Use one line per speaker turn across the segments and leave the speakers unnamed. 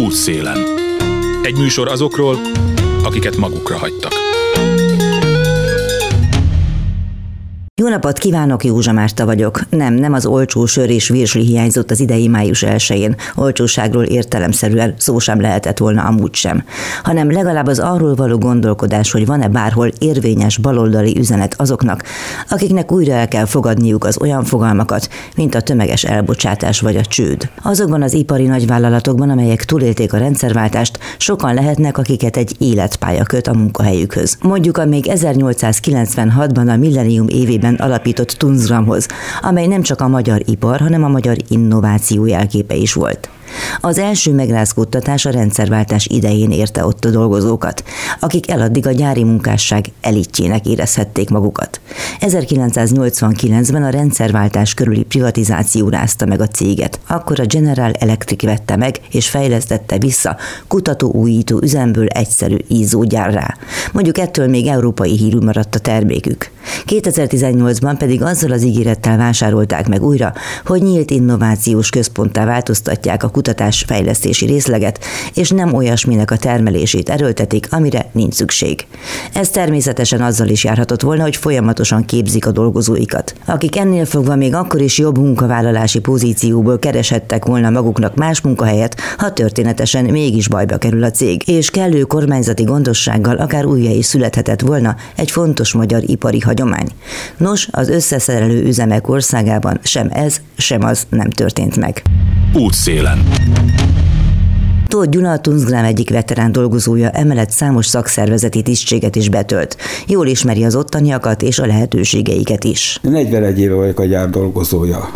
Útszélen. Egy műsor azokról, akiket magukra hagytak.
Jó napot kívánok, Józsa Márta vagyok. Nem, nem az olcsó sör és virsli hiányzott az idei május 1-én. Olcsóságról értelemszerűen szó sem lehetett volna amúgy sem. Hanem legalább az arról való gondolkodás, hogy van-e bárhol érvényes baloldali üzenet azoknak, akiknek újra el kell fogadniuk az olyan fogalmakat, mint a tömeges elbocsátás vagy a csőd. Azokban az ipari nagyvállalatokban, amelyek túlélték a rendszerváltást, sokan lehetnek, akiket egy életpálya köt a munkahelyükhöz. Mondjuk a még 1896-ban a millennium évében évben alapított Tunzgramhoz, amely nem csak a magyar ipar, hanem a magyar innováció jelképe is volt. Az első megrázkódtatás a rendszerváltás idején érte ott a dolgozókat, akik eladdig a gyári munkásság elitjének érezhették magukat. 1989-ben a rendszerváltás körüli privatizáció rázta meg a céget. Akkor a General Electric vette meg és fejlesztette vissza kutató-újító üzemből egyszerű ízógyárrá. Mondjuk ettől még európai hírű maradt a termékük. 2018-ban pedig azzal az ígérettel vásárolták meg újra, hogy nyílt innovációs központtá változtatják a kutatás fejlesztési részleget, és nem olyasminek a termelését erőltetik, amire nincs szükség. Ez természetesen azzal is járhatott volna, hogy folyamatosan képzik a dolgozóikat, akik ennél fogva még akkor is jobb munkavállalási pozícióból kereshettek volna maguknak más munkahelyet, ha történetesen mégis bajba kerül a cég, és kellő kormányzati gondossággal akár újja is születhetett volna egy fontos magyar ipari hagyomány. Nos, az összeszerelő üzemek országában sem ez, sem az nem történt meg.
Útszélen. Thank you.
Tóth Gyula, a Tunzgrám egyik veterán dolgozója, emellett számos szakszervezeti tisztséget is betölt. Jól ismeri az ottaniakat és a lehetőségeiket is.
41 éve vagyok a gyár dolgozója.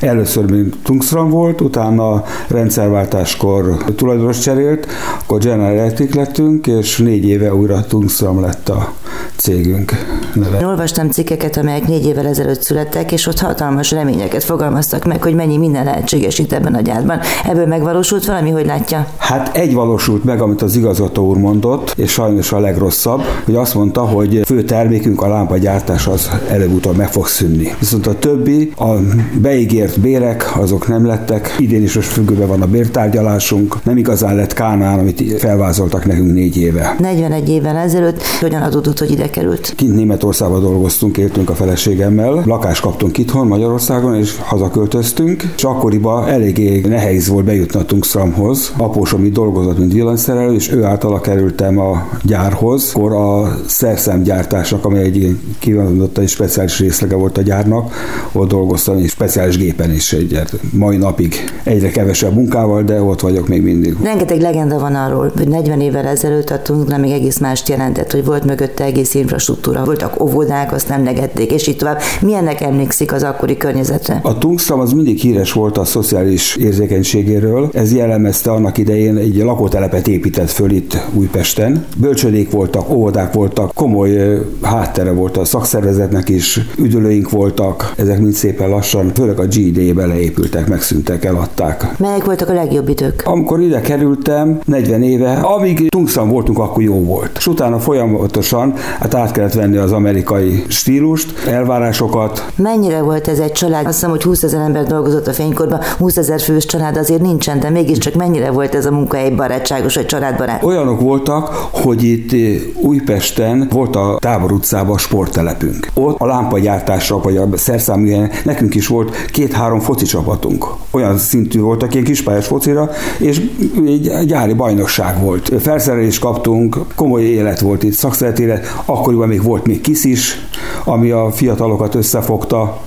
Először mint Tungstram volt, utána rendszerváltáskor tulajdonos cserélt, akkor General Electric lettünk, és négy éve újra Tungstram lett a cégünk
neve. Én olvastam cikkeket, amelyek négy évvel ezelőtt születtek, és ott hatalmas reményeket fogalmaztak meg, hogy mennyi minden lehetséges itt ebben a gyárban. Ebből megvalósult valami, hogy látja?
Hát egy valósult meg, amit az igazgató úr mondott, és sajnos a legrosszabb, hogy azt mondta, hogy fő termékünk a lámpagyártás az előbb-utóbb meg fog szűnni. Viszont a többi, a beígért bérek, azok nem lettek. Idén is most függőben van a bértárgyalásunk. Nem igazán lett Kánán, amit felvázoltak nekünk négy éve.
41 évvel ezelőtt hogyan adódott, hogy ide került?
Kint Németországban dolgoztunk, éltünk a feleségemmel. Lakást kaptunk itthon Magyarországon, és hazaköltöztünk. És akkoriban eléggé nehéz volt bejutni a Tungstramhoz. Apósom itt dolgozott, mint villanyszerelő, és ő általa kerültem a gyárhoz. Akkor a szerszámgyártásnak, ami egy kivonott egy speciális részlege volt a gyárnak, ott dolgoztam, és speciális gépen is egy mai napig egyre kevesebb munkával, de ott vagyok még mindig.
Rengeteg legenda van arról, hogy 40 évvel ezelőtt a Tungstram még egész mást jelentett, hogy volt mögötte egész infrastruktúra, voltak óvodák, azt nem legették, és így tovább. Milyennek emlékszik az akkori környezetre?
A Tungstram az mindig híres volt a szociális érzékenységéről. Ez jellemezte annak idején egy lakótelepet épített föl itt Újpesten. Bölcsödék voltak, óvodák voltak, komoly háttere volt a szakszervezetnek is, üdülőink voltak, ezek mind szépen lassan, főleg a GD-be leépültek, megszűntek, eladták.
Melyek voltak a legjobb idők?
Amikor ide kerültem, 40 éve, amíg Tungstram voltunk, akkor jó volt. És utána folyamatosan hát át kellett venni az amerikai stílust, elvárásokat.
Mennyire volt ez egy család? Azt hiszem, hogy 20 ezer ember dolgozott a fénykorban, 20 ezer fős család azért nincsen, de mégiscsak mennyire volt ez a munkahely barátságos, vagy családbarát?
Olyanok voltak, hogy itt eh, Újpesten volt a Tábor utcában sporttelepünk. Ott a lámpagyártásra, vagy a szerszáműhelyen nekünk is volt két-három foci csapatunk. Olyan szintű voltak, ilyen kispályás focira, és egy gyári bajnokság volt. Felszerelést kaptunk, komoly élet volt itt, szakszereti élet, akkoriban még volt még kis is, ami a fiatalokat összefogta,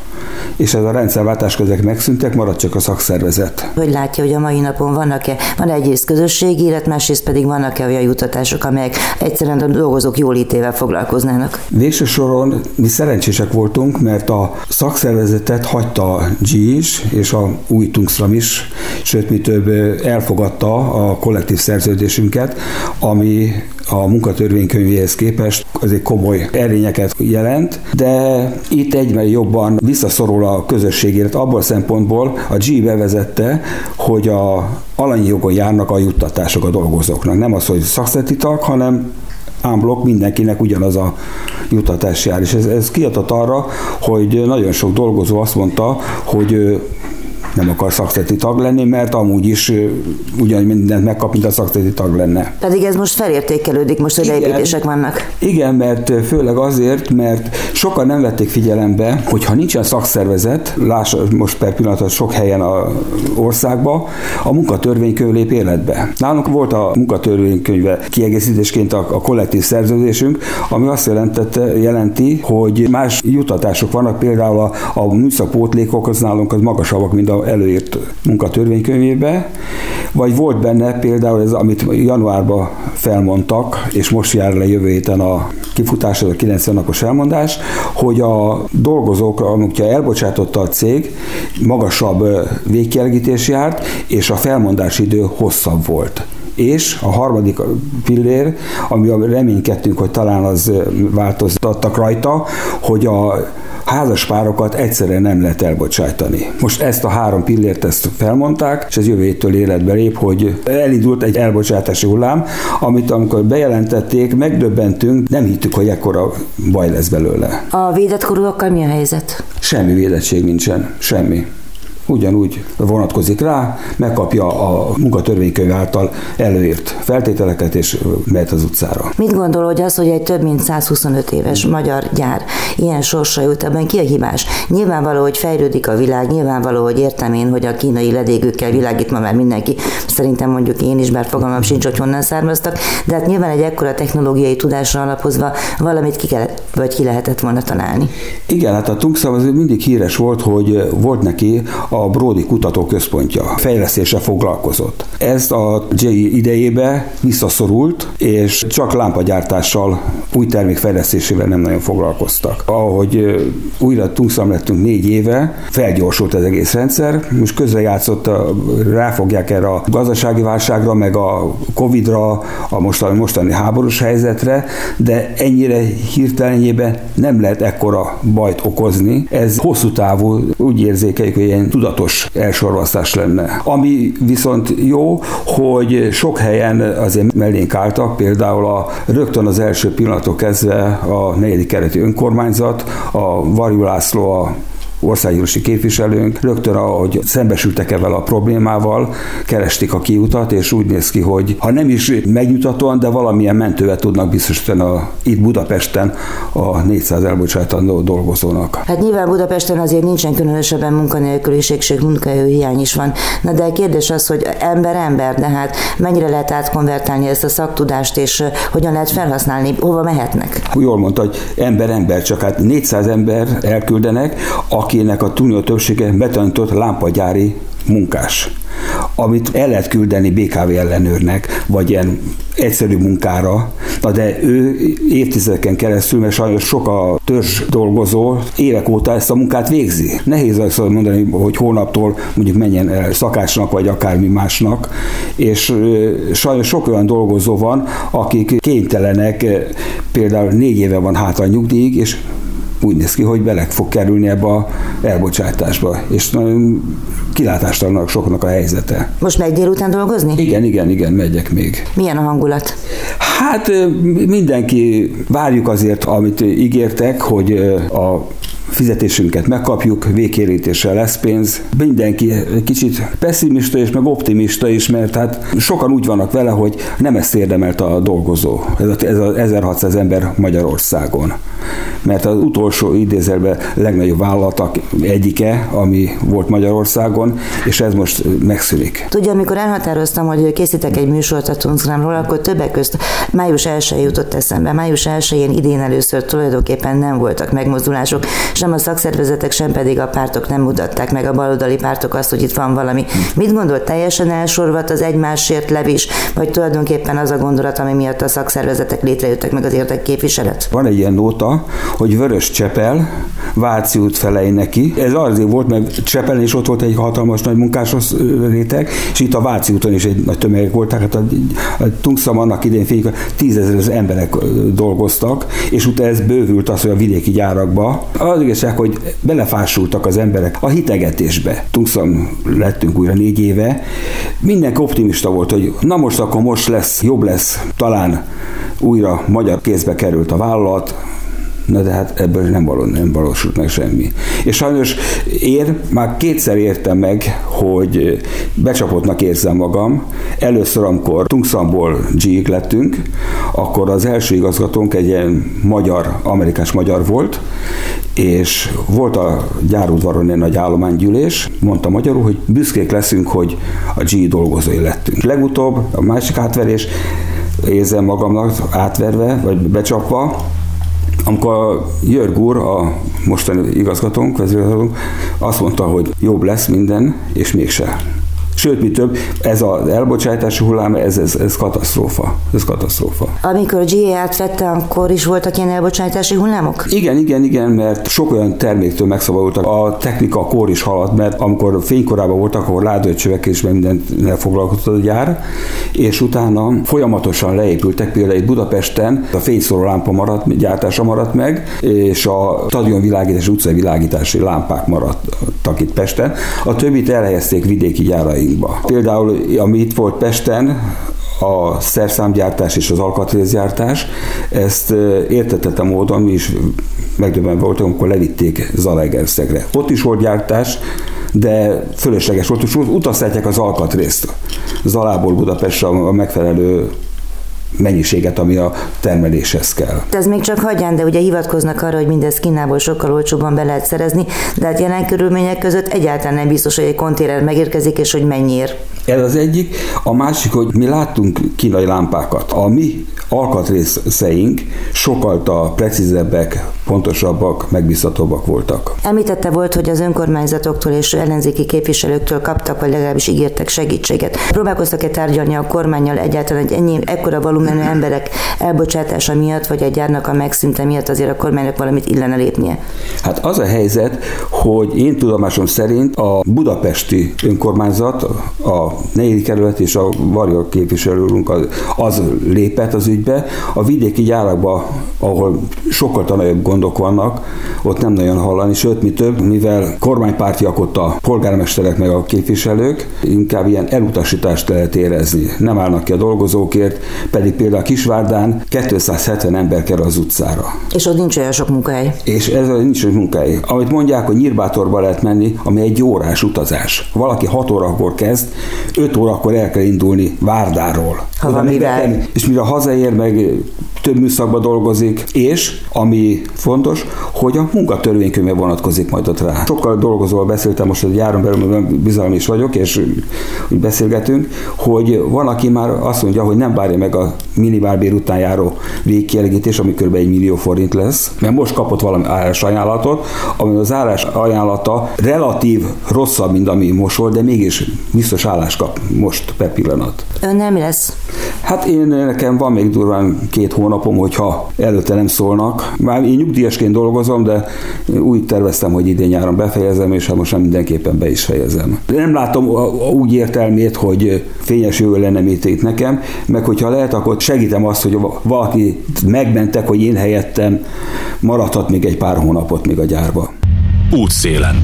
és ez a rendszerváltás közek megszűntek, maradt csak a szakszervezet.
Hogy látja, hogy a mai napon vannak-e, van egyrészt közösségi élet, másrészt pedig vannak-e olyan jutatások, amelyek egyszerűen a dolgozók jólétével foglalkoznának?
Végső soron mi szerencsések voltunk, mert a szakszervezetet hagyta a G is, és a új Tungstram is, sőt, mi több elfogadta a kollektív szerződésünket, ami a munkatörvénykönyvéhez képest azért komoly erényeket jelent, de itt egyben jobban visszaszorul a közösségért abból a szempontból a G bevezette, hogy a alanyi jogon járnak a juttatások a dolgozóknak. Nem az, hogy szakszereti tag, hanem ámblok mindenkinek ugyanaz a jutatás jár. És ez, ez kiadott arra, hogy nagyon sok dolgozó azt mondta, hogy nem akar szakszereti tag lenni, mert amúgy is ugyan mindent megkap, mint a szakszereti tag lenne.
Pedig ez most felértékelődik, most, hogy építések vannak.
Igen, mert főleg azért, mert sokan nem vették figyelembe, hogy ha nincsen szakszervezet, láss most per pillanat sok helyen a országban, a munkatörvénykönyv lép életbe. Nálunk volt a munkatörvénykönyve kiegészítésként a, a kollektív szerződésünk, ami azt jelentette, jelenti, hogy más jutatások vannak, például a, a műszakpótlékok az nálunk az magasabbak, mint a előírt munkatörvénykönyvébe, vagy volt benne például ez, amit januárban felmondtak, és most jár le jövő héten a kifutás, az a 90 napos elmondás, hogy a dolgozók, amikor elbocsátotta a cég, magasabb végkielégítés járt, és a felmondási idő hosszabb volt és a harmadik pillér, ami reménykedtünk, hogy talán az változtattak rajta, hogy a házas párokat egyszerre nem lehet elbocsájtani. Most ezt a három pillért ezt felmondták, és ez jövő héttől életbe lép, hogy elindult egy elbocsátási hullám, amit amikor bejelentették, megdöbbentünk, nem hittük, hogy ekkora baj lesz belőle.
A védett korúakkal mi a helyzet?
Semmi védettség nincsen, semmi ugyanúgy vonatkozik rá, megkapja a munkatörvénykönyv által előírt feltételeket, és mehet az utcára.
Mit gondol, hogy az, hogy egy több mint 125 éves magyar gyár ilyen sorsa jut, ebben ki a hibás? Nyilvánvaló, hogy fejlődik a világ, nyilvánvaló, hogy értem én, hogy a kínai ledégükkel világít ma már mindenki. Szerintem mondjuk én is, bár fogalmam sincs, hogy honnan származtak, de hát nyilván egy ekkora technológiai tudásra alapozva valamit ki kellett, vagy ki lehetett volna találni.
Igen, hát a Tungszav az mindig híres volt, hogy volt neki a Brody Kutatóközpontja fejlesztése foglalkozott. Ez a JI idejébe visszaszorult, és csak lámpagyártással, új termék fejlesztésével nem nagyon foglalkoztak. Ahogy újra tungszam lettünk négy éve, felgyorsult az egész rendszer, most közrejátszott, ráfogják erre a gazdasági válságra, meg a Covid-ra, a mostani, mostani háborús helyzetre, de ennyire hirtelenjében nem lehet ekkora bajt okozni. Ez hosszú távú, úgy érzékeljük, hogy ilyen tudatos elsorvasztás lenne. Ami viszont jó, hogy sok helyen azért mellénk álltak, például a, rögtön az első pillanatok kezdve a negyedik kereti önkormányzat, a Varjú László, a országgyűlési képviselőnk rögtön, ahogy szembesültek ezzel a problémával, keresték a kiutat, és úgy néz ki, hogy ha nem is megnyugtatóan, de valamilyen mentővel tudnak biztosítani a, itt Budapesten a 400 elbocsátandó dolgozónak.
Hát nyilván Budapesten azért nincsen különösebben munkanélküliség, sőt hiány is van. Na de a kérdés az, hogy ember ember, de hát mennyire lehet átkonvertálni ezt a szaktudást, és hogyan lehet felhasználni, hova mehetnek?
Jól mondta, hogy ember ember, csak hát 400 ember elküldenek, akinek a túlnyomó többsége betanított lámpagyári munkás amit el lehet küldeni BKV ellenőrnek, vagy ilyen egyszerű munkára, na de ő évtizedeken keresztül, mert sajnos sok a törzs dolgozó évek óta ezt a munkát végzi. Nehéz azt mondani, hogy hónaptól mondjuk menjen el szakácsnak, vagy akármi másnak, és sajnos sok olyan dolgozó van, akik kénytelenek, például négy éve van hátra a nyugdíjig, és úgy néz ki, hogy bele fog kerülni ebbe a elbocsátásba, és nagyon kilátástalannak soknak a helyzete.
Most megy délután dolgozni?
Igen, igen, igen, megyek még.
Milyen a hangulat?
Hát mindenki, várjuk azért, amit ígértek, hogy a fizetésünket megkapjuk, végkérítéssel lesz pénz. Mindenki kicsit pessimista és meg optimista is, mert hát sokan úgy vannak vele, hogy nem ezt érdemelt a dolgozó, ez, a, ez az 1600 ember Magyarországon. Mert az utolsó idézelben legnagyobb vállalatok egyike, ami volt Magyarországon, és ez most megszűnik.
Tudja, amikor elhatároztam, hogy készítek egy műsort a Tunzgramról, akkor többek közt május 1 jutott eszembe. Május 1-én idén először tulajdonképpen nem voltak megmozdulások, sem a szakszervezetek, sem pedig a pártok nem mutatták meg a baloldali pártok azt, hogy itt van valami. Mit gondolt, teljesen elsorvat az egymásért levés, vagy tulajdonképpen az a gondolat, ami miatt a szakszervezetek létrejöttek meg az érdekképviselet?
Van egy ilyen nóta, hogy Vörös Csepel, Váci út felej neki. Ez azért volt, mert Csepelen is ott volt egy hatalmas nagy munkásos réteg, és itt a Váci úton is egy nagy tömegek voltak. Hát a, a Tungszam annak idején félig tízezer emberek dolgoztak, és utána ez bővült az, hogy a vidéki gyárakba. Az igazság, hogy belefásultak az emberek a hitegetésbe. Tungszam lettünk újra négy éve. Mindenki optimista volt, hogy na most akkor most lesz, jobb lesz, talán újra magyar kézbe került a vállalat, Na de hát ebből nem, való, nem valósult meg semmi. És sajnos én már kétszer értem meg, hogy becsapottnak érzem magam. Először, amikor Tungszamból g lettünk, akkor az első igazgatónk egy ilyen magyar, amerikás magyar volt, és volt a gyárudvaron egy nagy állománygyűlés, mondta magyarul, hogy büszkék leszünk, hogy a G dolgozói lettünk. Legutóbb a másik átverés, érzem magamnak átverve, vagy becsapva, amikor Jörg úr, a mostani igazgatónk, vezérigazgatónk, azt mondta, hogy jobb lesz minden, és mégse. Sőt, mi több, ez az elbocsátási hullám, ez, ez, ez katasztrófa. Ez katasztrófa.
Amikor a GE átvette, akkor is voltak ilyen elbocsátási hullámok?
Igen, igen, igen, mert sok olyan terméktől megszabadultak. A technika kor is haladt, mert amikor fénykorában voltak, akkor ládőcsövek és mindennel foglalkozott a gyár, és utána folyamatosan leépültek, például itt Budapesten a fényszóró lámpa maradt, gyártása maradt meg, és a stadion világítás, utcai világítási lámpák maradtak itt Pesten. A többit elhelyezték vidéki gyárai gyárainkba. Például, ami itt volt Pesten, a szerszámgyártás és az alkatrészgyártás, ezt értetette módon mi is megdöbbenve voltunk, amikor levitték Zalaegerszegre. Ott is volt gyártás, de fölösleges volt, és utaztatják az alkatrészt Zalából Budapestre a megfelelő mennyiséget, ami a termeléshez kell.
Ez még csak hagyján, de ugye hivatkoznak arra, hogy mindez Kínából sokkal olcsóbban be lehet szerezni, de hát jelen körülmények között egyáltalán nem biztos, hogy egy konténer megérkezik, és hogy mennyiért.
Ez az egyik. A másik, hogy mi láttunk kínai lámpákat. A mi alkatrészeink sokkal precízebbek, pontosabbak, megbízhatóbbak voltak.
Említette volt, hogy az önkormányzatoktól és ellenzéki képviselőktől kaptak, vagy legalábbis ígértek segítséget. Próbálkoztak-e tárgyalni a kormányjal egyáltalán egy ennyi, ekkora volumenű emberek elbocsátása miatt, vagy egy gyárnak a megszinte miatt azért a kormánynak valamit illene lépnie?
Hát az a helyzet, hogy én tudomásom szerint a budapesti önkormányzat, a negyedik kerület és a Varja képviselőrünk az, az lépett az ügybe. A vidéki gyárakban, ahol sokkal nagyobb gondok vannak, ott nem nagyon hallani, sőt, mi több, mivel kormánypártiak ott a polgármesterek meg a képviselők, inkább ilyen elutasítást lehet érezni. Nem állnak ki a dolgozókért, pedig például Kisvárdán 270 ember kerül az utcára.
És ott nincs olyan sok munkahely.
És ez nincs olyan munkahely. Amit mondják, hogy Nyírbátorba lehet menni, ami egy órás utazás. Valaki 6 órakor kezd, 5 órakor el kell indulni Várdáról.
Ha van.
És mire hazaér, meg több műszakban dolgozik, és ami fontos, hogy a munkatörvénykönyve vonatkozik majd ott rá. Sokkal dolgozóval beszéltem, most egy járon belül bizalmi is vagyok, és úgy beszélgetünk, hogy van, aki már azt mondja, hogy nem várja meg a minimálbér után járó végkielégítés, ami kb. egy millió forint lesz, mert most kapott valami állás ajánlatot, ami az állás ajánlata relatív rosszabb, mint ami most volt, de mégis biztos állás kap most per pillanat.
Ön nem lesz?
Hát én nekem van még durván két hónapom, hogyha előtte nem szólnak. Már én nyugdíjasként dolgozom, de úgy terveztem, hogy idén nyáron befejezem, és hát most nem mindenképpen be is fejezem. De nem látom úgy értelmét, hogy fényes jövő lenne itt nekem, meg hogyha lehet, akkor segítem azt, hogy valaki megmentek, hogy én helyettem maradhat még egy pár hónapot még a gyárba.
Útszélen.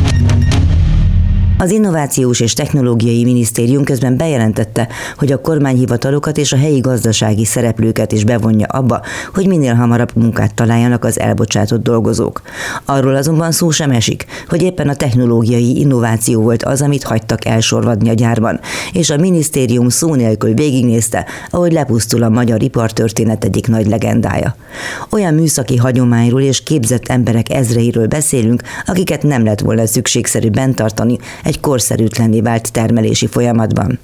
Az Innovációs és Technológiai Minisztérium közben bejelentette, hogy a kormányhivatalokat és a helyi gazdasági szereplőket is bevonja abba, hogy minél hamarabb munkát találjanak az elbocsátott dolgozók. Arról azonban szó sem esik, hogy éppen a technológiai innováció volt az, amit hagytak elsorvadni a gyárban, és a minisztérium szó nélkül végignézte, ahogy lepusztul a magyar ipartörténet egyik nagy legendája. Olyan műszaki hagyományról és képzett emberek ezreiről beszélünk, akiket nem lett volna szükségszerű bent tartani egy korszerűtlenné vált termelési folyamatban.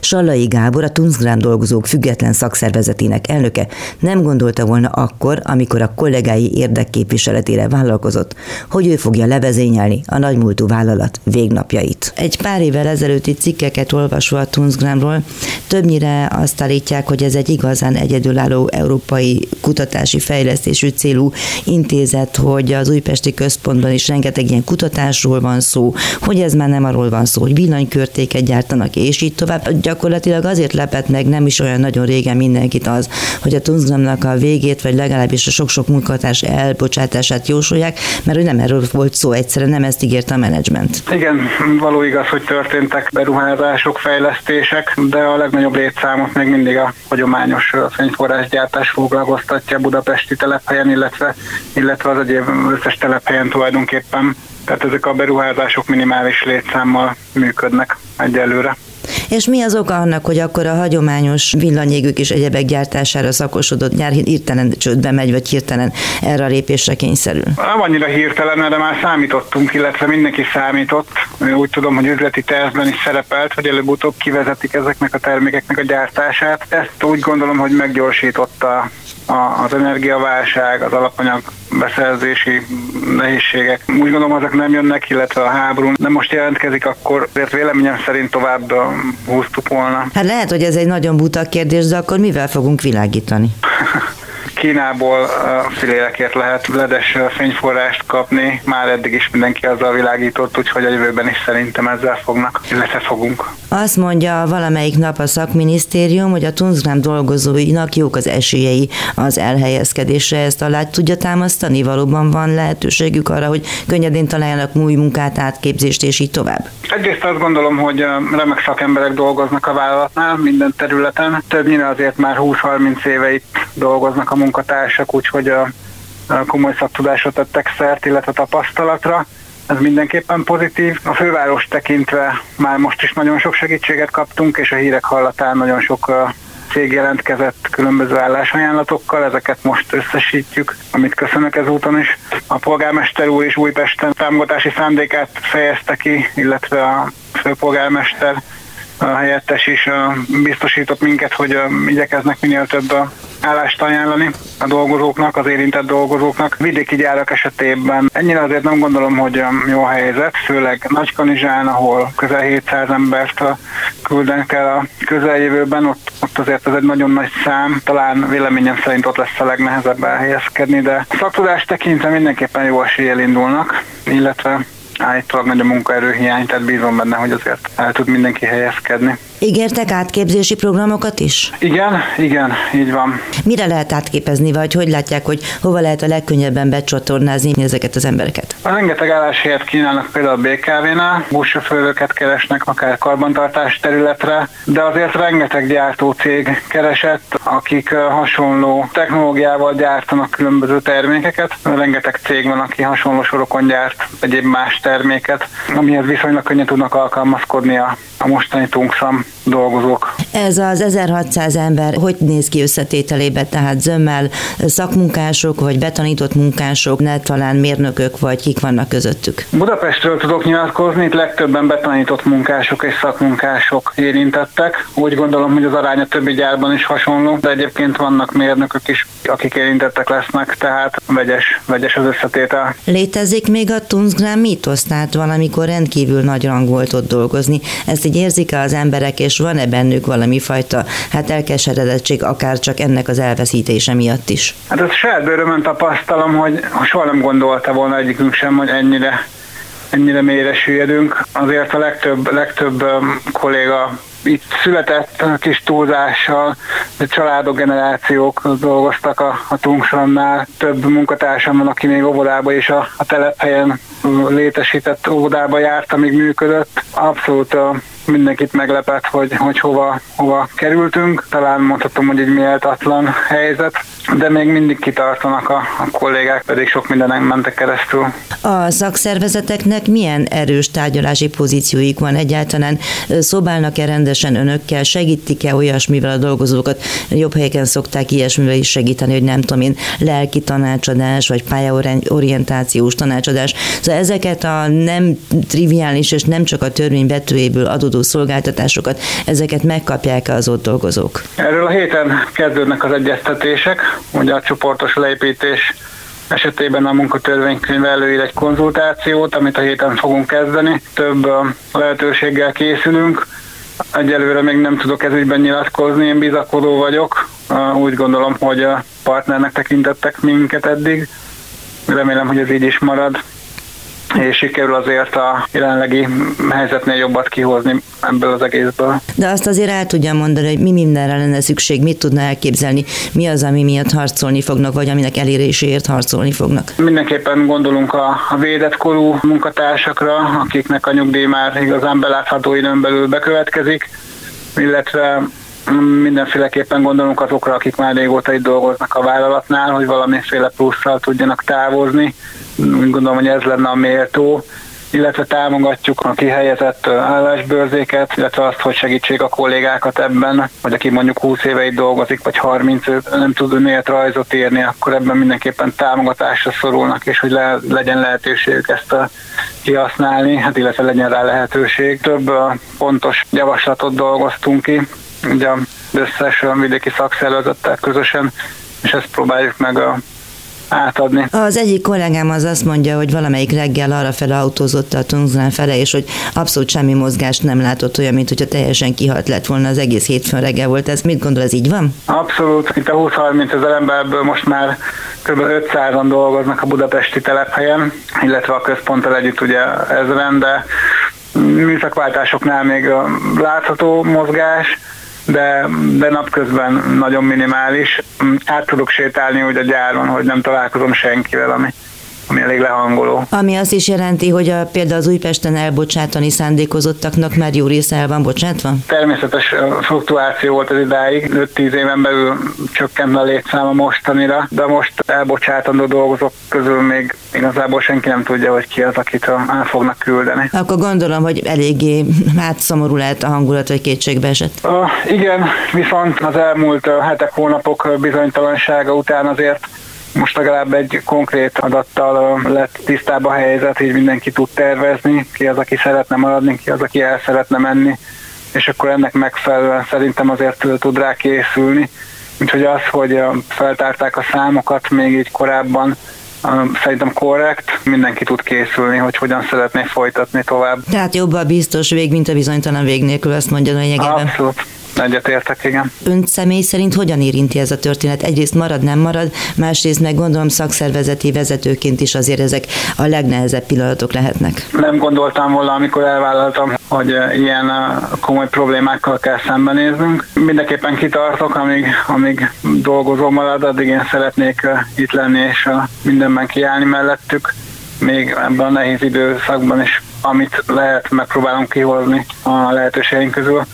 Sallai Gábor, a Tunzgrám dolgozók független szakszervezetének elnöke nem gondolta volna akkor, amikor a kollégái érdekképviseletére vállalkozott, hogy ő fogja levezényelni a nagymúltú vállalat végnapjait. Egy pár évvel ezelőtti cikkeket olvasva a Tunzgrámról többnyire azt állítják, hogy ez egy igazán egyedülálló európai kutatási fejlesztésű célú intézet, hogy az újpesti központban is rengeteg ilyen kutatásról van szó, hogy ez már nem arról van szó, hogy villanykörtéket gyártanak, és így tovább, gyakorlatilag azért lepett meg nem is olyan nagyon régen mindenkit az, hogy a Tunzgramnak a végét, vagy legalábbis a sok-sok munkatárs elbocsátását jósolják, mert hogy nem erről volt szó egyszerűen, nem ezt ígérte a menedzsment.
Igen, való igaz, hogy történtek beruházások, fejlesztések, de a legnagyobb létszámot még mindig a hagyományos fényforrásgyártás folytatja a budapesti telephelyen, illetve, illetve az egyéb összes telephelyen tulajdonképpen. Tehát ezek a beruházások minimális létszámmal működnek egyelőre.
És mi az oka annak, hogy akkor a hagyományos villanyégük és egyebek gyártására szakosodott nyár hirtelen csődbe megy, vagy hirtelen erre a lépésre kényszerül?
Nem annyira hirtelen, de már számítottunk, illetve mindenki számított. Úgy tudom, hogy üzleti tervben is szerepelt, hogy előbb-utóbb kivezetik ezeknek a termékeknek a gyártását. Ezt úgy gondolom, hogy meggyorsította az energiaválság, az alapanyag beszerzési nehézségek. Úgy gondolom, azok nem jönnek, illetve a háború nem most jelentkezik, akkor azért véleményem szerint tovább húztuk volna.
Hát lehet, hogy ez egy nagyon buta kérdés, de akkor mivel fogunk világítani?
Kínából filélekért lehet ledes fényforrást kapni, már eddig is mindenki azzal világított, úgyhogy a jövőben is szerintem ezzel fognak, illetve fogunk.
Azt mondja valamelyik nap a szakminisztérium, hogy a Tunzgram dolgozóinak jók az esélyei az elhelyezkedésre. Ezt alá tudja támasztani? Valóban van lehetőségük arra, hogy könnyedén találjanak új munkát, átképzést és így tovább?
Egyrészt azt gondolom, hogy remek szakemberek dolgoznak a vállalatnál minden területen. Többnyire azért már 20-30 éve itt dolgoznak a munkatársak, úgyhogy a, a komoly szaktudásra tettek szert, illetve tapasztalatra. Ez mindenképpen pozitív. A főváros tekintve már most is nagyon sok segítséget kaptunk, és a hírek hallatán nagyon sok cég jelentkezett különböző állásajánlatokkal, ezeket most összesítjük, amit köszönök ezúton is. A polgármester úr is Újpesten támogatási szándékát fejezte ki, illetve a főpolgármester helyettes is biztosított minket, hogy igyekeznek minél több állást ajánlani a dolgozóknak, az érintett dolgozóknak. Vidéki gyárak esetében ennyire azért nem gondolom, hogy jó helyzet, főleg Nagykanizsán, ahol közel 700 embert küldenek el a közeljövőben, ott, ott azért ez egy nagyon nagy szám, talán véleményem szerint ott lesz a legnehezebb elhelyezkedni, de szaktudást tekintve mindenképpen jó eséllyel indulnak, illetve állítólag nagy a munkaerőhiány, tehát bízom benne, hogy azért el tud mindenki helyezkedni.
Ígértek átképzési programokat is?
Igen, igen, így van.
Mire lehet átképezni, vagy hogy látják, hogy hova lehet a legkönnyebben becsatornázni ezeket az embereket?
A rengeteg álláshelyet kínálnak például a BKV-nál, buszsofőröket keresnek akár karbantartás területre, de azért rengeteg gyártócég keresett, akik hasonló technológiával gyártanak különböző termékeket. Rengeteg cég van, aki hasonló sorokon gyárt egyéb más terméket, amihez viszonylag könnyen tudnak alkalmazkodni a, a mostani tungszam dolgozók.
Ez az 1600 ember hogy néz ki összetételébe, tehát zömmel szakmunkások, vagy betanított munkások, ne talán mérnökök, vagy kik vannak közöttük?
Budapestről tudok nyilatkozni, itt legtöbben betanított munkások és szakmunkások érintettek. Úgy gondolom, hogy az arány a többi gyárban is hasonló, de egyébként vannak mérnökök is, akik érintettek lesznek, tehát vegyes, vegyes az összetétel.
Létezik még a Tunzgram mítosz, tehát valamikor rendkívül nagy rang volt ott dolgozni. Ezt így érzik az emberek, és van-e bennük valami fajta hát elkeseredettség, akár csak ennek az elveszítése miatt is?
Hát az saját bőrömön tapasztalom, hogy soha nem gondolta volna egyikünk sem, hogy ennyire ennyire mélyre süllyedünk. Azért a legtöbb, legtöbb kolléga itt született kis túlzással, családok, generációk dolgoztak a, a Tungsrannál. Több munkatársam van, aki még óvodába és a, a telephelyen létesített óvodába járt, amíg működött. Abszolút mindenkit meglepett, hogy, hogy hova, hova kerültünk. Talán mondhatom, hogy egy méltatlan helyzet, de még mindig kitartanak a, a kollégák, pedig sok mindenek mentek keresztül.
A szakszervezeteknek milyen erős tárgyalási pozícióik van egyáltalán? Szobálnak-e rendesen önökkel? Segítik-e olyasmivel a dolgozókat? Jobb helyeken szokták ilyesmivel is segíteni, hogy nem tudom én, lelki tanácsadás, vagy pályaorientációs tanácsadás. Szóval ezeket a nem triviális és nem csak a törvény betűjéből adódó szolgáltatásokat, ezeket megkapják az ott dolgozók?
Erről a héten kezdődnek az egyeztetések, ugye a csoportos leépítés esetében a munkatörvénykönyv előír egy konzultációt, amit a héten fogunk kezdeni. Több lehetőséggel készülünk. Egyelőre még nem tudok ezügyben nyilatkozni, én bizakodó vagyok. Úgy gondolom, hogy a partnernek tekintettek minket eddig. Remélem, hogy ez így is marad és sikerül azért a jelenlegi helyzetnél jobbat kihozni ebből az egészből.
De azt azért el tudja mondani, hogy mi mindenre lenne szükség, mit tudna elképzelni, mi az, ami miatt harcolni fognak, vagy aminek eléréséért harcolni fognak?
Mindenképpen gondolunk a, a védett korú munkatársakra, akiknek a nyugdíj már igazán belátható időn belül bekövetkezik, illetve mindenféleképpen gondolunk azokra, akik már régóta itt dolgoznak a vállalatnál, hogy valamiféle plusszal tudjanak távozni. Gondolom, hogy ez lenne a méltó illetve támogatjuk a kihelyezett állásbőrzéket, illetve azt, hogy segítsék a kollégákat ebben, hogy aki mondjuk 20 éve itt dolgozik, vagy 30 nem tud miért rajzot írni, akkor ebben mindenképpen támogatásra szorulnak, és hogy le, legyen lehetőségük ezt a kihasználni, hát illetve legyen rá lehetőség. Több pontos javaslatot dolgoztunk ki, ugye összes vidéki szakszervezettel közösen, és ezt próbáljuk meg a átadni.
Az egyik kollégám az azt mondja, hogy valamelyik reggel arra fele autózott a Tungzlán fele, és hogy abszolút semmi mozgást nem látott olyan, mint hogyha teljesen kihalt lett volna az egész hétfőn reggel volt. Ez mit gondol, ez így van?
Abszolút. Itt a 20-30 ezer emberből most már kb. 500-an dolgoznak a budapesti telephelyen, illetve a központtal együtt ugye ezeren, de műszakváltásoknál még látható mozgás, de, de napközben nagyon minimális. Át tudok sétálni úgy a gyáron, hogy nem találkozom senkivel, ami, ami elég lehangoló.
Ami azt is jelenti, hogy a, például az Újpesten elbocsátani szándékozottaknak már jó része el van bocsátva?
Természetes fluktuáció volt az idáig, 5-10 éven belül csökkent a létszáma mostanira, de most elbocsátandó dolgozók közül még igazából senki nem tudja, hogy ki az, akit el fognak küldeni.
Akkor gondolom, hogy eléggé hát szomorú lehet a hangulat, vagy kétségbe esett.
Uh, igen, viszont az elmúlt hetek, hónapok bizonytalansága után azért most legalább egy konkrét adattal lett tisztába a helyzet, így mindenki tud tervezni, ki az, aki szeretne maradni, ki az, aki el szeretne menni, és akkor ennek megfelelően szerintem azért tud rá készülni. Úgyhogy az, hogy feltárták a számokat még így korábban, szerintem korrekt, mindenki tud készülni, hogy hogyan szeretné folytatni tovább.
Tehát jobb a biztos vég, mint a bizonytalan vég nélkül, azt mondja lényegében.
Abszolút. Egyetértek, igen.
Ön személy szerint hogyan érinti ez a történet? Egyrészt marad, nem marad, másrészt meg gondolom szakszervezeti vezetőként is azért ezek a legnehezebb pillanatok lehetnek.
Nem gondoltam volna, amikor elvállaltam, hogy ilyen komoly problémákkal kell szembenéznünk. Mindenképpen kitartok, amíg, amíg dolgozó marad, addig én szeretnék itt lenni és mindenben kiállni mellettük még ebben a nehéz időszakban is amit lehet, megpróbálom kihozni a lehetőségeink közül.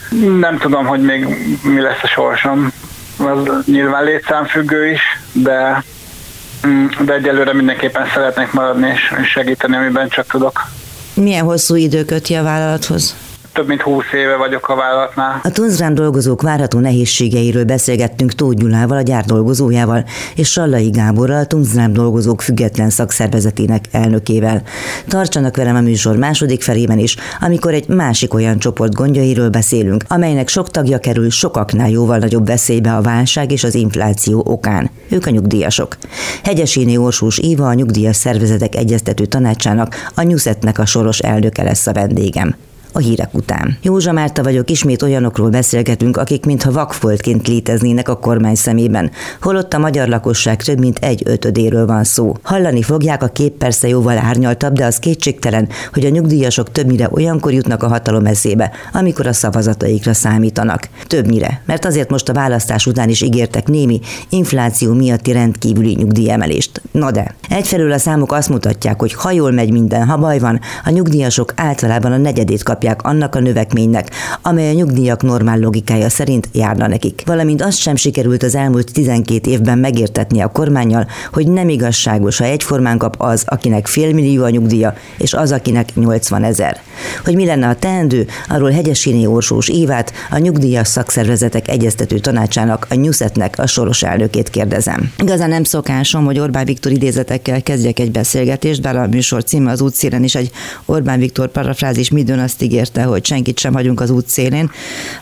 Nem tudom, hogy még mi lesz a sorsom. Az nyilván létszámfüggő is, de, mm, de egyelőre mindenképpen szeretnék maradni és segíteni, amiben csak tudok.
Milyen hosszú idő köti a vállalathoz?
Több mint 20 éve vagyok a vállalatnál.
A Tunzrán dolgozók várható nehézségeiről beszélgettünk Tóth Gyulával, a gyár dolgozójával, és Sallai Gáborral, a Tunzrán dolgozók független szakszervezetének elnökével. Tartsanak velem a műsor második felében is, amikor egy másik olyan csoport gondjairól beszélünk, amelynek sok tagja kerül sokaknál jóval nagyobb veszélybe a válság és az infláció okán. Ők a nyugdíjasok. Hegyeséni Orsós Éva, a Nyugdíjas Szervezetek Egyeztető Tanácsának, a Nyuszetnek a soros elnöke lesz a vendégem a hírek után. Józsa Márta vagyok, ismét olyanokról beszélgetünk, akik mintha vakfoltként léteznének a kormány szemében, holott a magyar lakosság több mint egy ötödéről van szó. Hallani fogják, a kép persze jóval árnyaltabb, de az kétségtelen, hogy a nyugdíjasok többnyire olyankor jutnak a hatalom eszébe, amikor a szavazataikra számítanak. Többnyire, mert azért most a választás után is ígértek némi infláció miatti rendkívüli nyugdíjemelést. Na de, egyfelől a számok azt mutatják, hogy ha jól megy minden, ha baj van, a nyugdíjasok általában a negyedét kapják annak a növekménynek, amely a nyugdíjak normál logikája szerint járna nekik. Valamint azt sem sikerült az elmúlt 12 évben megértetni a kormányjal, hogy nem igazságos, ha egyformán kap az, akinek félmillió a nyugdíja, és az, akinek 80 ezer. Hogy mi lenne a teendő, arról Hegyesini Orsós Évát, a Nyugdíjas Szakszervezetek Egyeztető Tanácsának, a Nyuszetnek a soros elnökét kérdezem. Igazán nem szokásom, hogy Orbán Viktor idézetekkel kezdjek egy beszélgetést, bár a műsor címe az útszélen is egy Orbán Viktor parafrázis midőn azt ígérte, hogy senkit sem hagyunk az útszélén,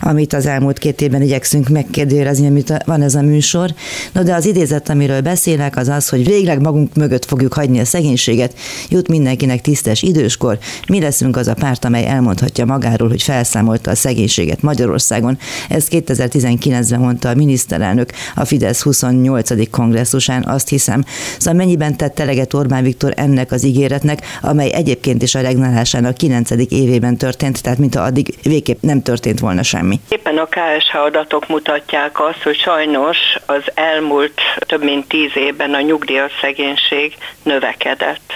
amit az elmúlt két évben igyekszünk megkérdőjelezni, amit van ez a műsor. No, de az idézet, amiről beszélek, az az, hogy végleg magunk mögött fogjuk hagyni a szegénységet, jut mindenkinek tisztes időskor, mi leszünk az a párt, amely elmondhatja magáról, hogy felszámolta a szegénységet Magyarországon. Ezt 2019-ben mondta a miniszterelnök a Fidesz 28. kongresszusán, azt hiszem. Szóval mennyiben tett eleget Orbán Viktor ennek az ígéretnek, amely egyébként is a regnálásának 9. évében történt történt, tehát mintha addig végképp nem történt volna semmi.
Éppen a KSH adatok mutatják azt, hogy sajnos az elmúlt több mint tíz évben a nyugdíjas szegénység növekedett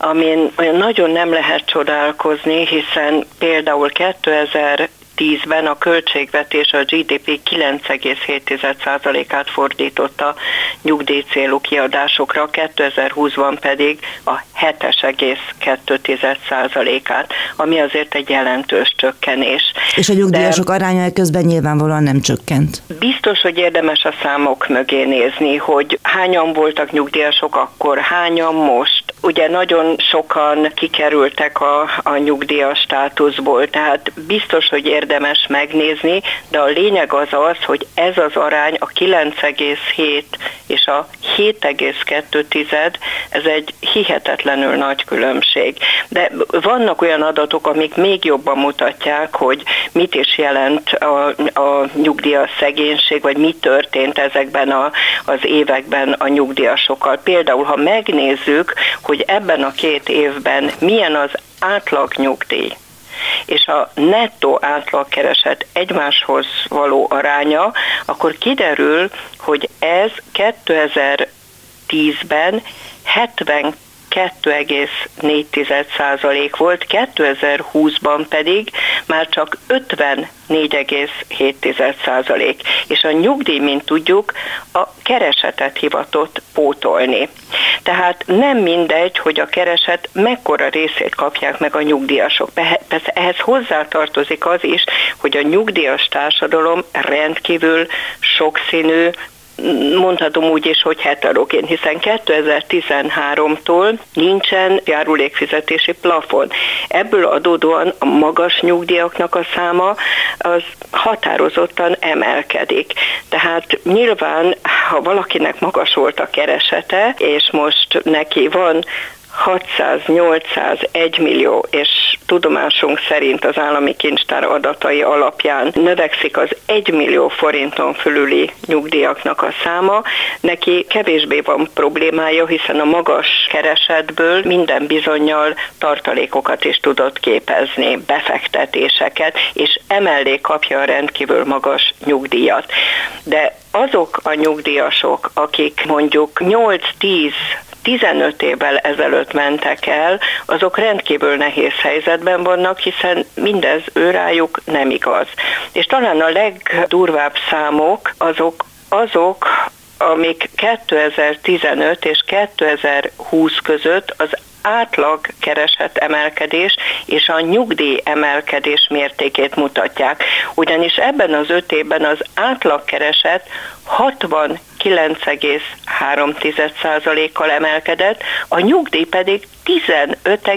amin olyan nagyon nem lehet csodálkozni, hiszen például 2000 2010-ben a költségvetés a GDP 9,7%-át fordította nyugdíj célú kiadásokra, 2020-ban pedig a 7,2%-át, ami azért egy jelentős csökkenés.
És a nyugdíjasok De aránya közben nyilvánvalóan nem csökkent.
Biztos, hogy érdemes a számok mögé nézni, hogy hányan voltak nyugdíjasok akkor, hányan most. Ugye nagyon sokan kikerültek a, a nyugdíjas státuszból, tehát biztos, hogy érdemes megnézni, de a lényeg az az, hogy ez az arány a 9,7 és a 7,2 ez egy hihetetlenül nagy különbség. De vannak olyan adatok, amik még jobban mutatják, hogy mit is jelent a, a nyugdíjas szegénység, vagy mi történt ezekben a, az években a nyugdíjasokkal. Például, ha megnézzük, hogy ebben a két évben milyen az átlag nyugdíj, és a nettó átlagkereset egymáshoz való aránya, akkor kiderül, hogy ez 2010-ben 70 2,4% volt, 2020-ban pedig már csak 54,7%. És a nyugdíj, mint tudjuk, a keresetet hivatott pótolni. Tehát nem mindegy, hogy a kereset mekkora részét kapják meg a nyugdíjasok. Persze ehhez hozzátartozik az is, hogy a nyugdíjas társadalom rendkívül sokszínű, mondhatom úgy is, hogy heterogén, hiszen 2013-tól nincsen járulékfizetési plafon. Ebből adódóan a magas nyugdíjaknak a száma az határozottan emelkedik. Tehát nyilván, ha valakinek magas volt a keresete, és most neki van 600, 800, 1 millió, és tudomásunk szerint az állami kincstár adatai alapján növekszik az 1 millió forinton fölüli nyugdíjaknak a száma, neki kevésbé van problémája, hiszen a magas keresetből minden bizonyal tartalékokat is tudott képezni, befektetéseket, és emellé kapja a rendkívül magas nyugdíjat. De azok a nyugdíjasok, akik mondjuk 8-10 15 évvel ezelőtt mentek el, azok rendkívül nehéz helyzetben vannak, hiszen mindez őrájuk nem igaz. És talán a legdurvább számok azok azok, amik 2015 és 2020 között az átlag kereset emelkedés és a nyugdíj emelkedés mértékét mutatják. Ugyanis ebben az öt évben az átlag kereset 69,3%-kal emelkedett, a nyugdíj pedig 15,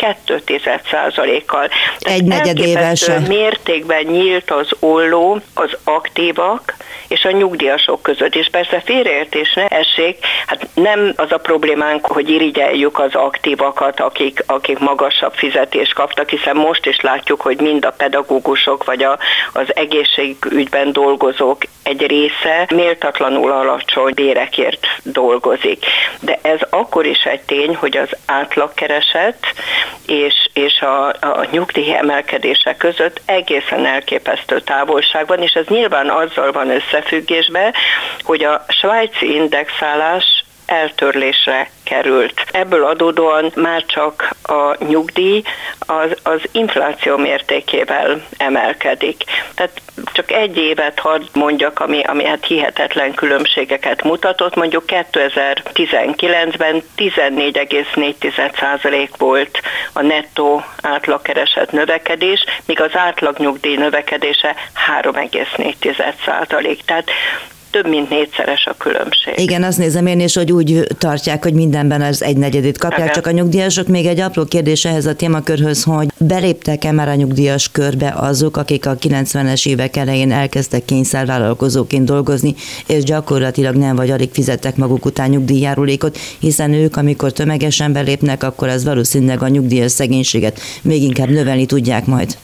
2%-kal.
Egy negyedével
mértékben nyílt az olló az aktívak és a nyugdíjasok között. És persze félreértés ne essék, hát nem az a problémánk, hogy irigyeljük az aktívakat, akik, akik magasabb fizetést kaptak, hiszen most is látjuk, hogy mind a pedagógusok vagy a, az egészségügyben dolgozók egy része méltatlanul alacsony bérekért dolgozik. De ez akkor is egy tény, hogy az átlagkereset és, és a, a nyugdíj emelkedése között egészen elképesztő távolság van, és ez nyilván azzal van összefüggésben, hogy a svájci indexálás eltörlésre került. Ebből adódóan már csak a nyugdíj az, az infláció mértékével emelkedik. Tehát csak egy évet hadd mondjak, ami, ami hát hihetetlen különbségeket mutatott. Mondjuk 2019-ben 14,4% volt a nettó átlagkereset növekedés, míg az átlagnyugdíj növekedése 3,4%. Tehát több mint négyszeres a különbség.
Igen, azt nézem én is, hogy úgy tartják, hogy mindenben az egy negyedét kapják, Igen. csak a nyugdíjasok. Még egy apró kérdés ehhez a témakörhöz, hogy beléptek-e már a nyugdíjas körbe azok, akik a 90-es évek elején elkezdtek kényszervállalkozóként dolgozni, és gyakorlatilag nem vagy alig fizettek maguk után nyugdíjjárulékot, hiszen ők, amikor tömegesen belépnek, akkor ez valószínűleg a nyugdíjas szegénységet még inkább növelni tudják majd.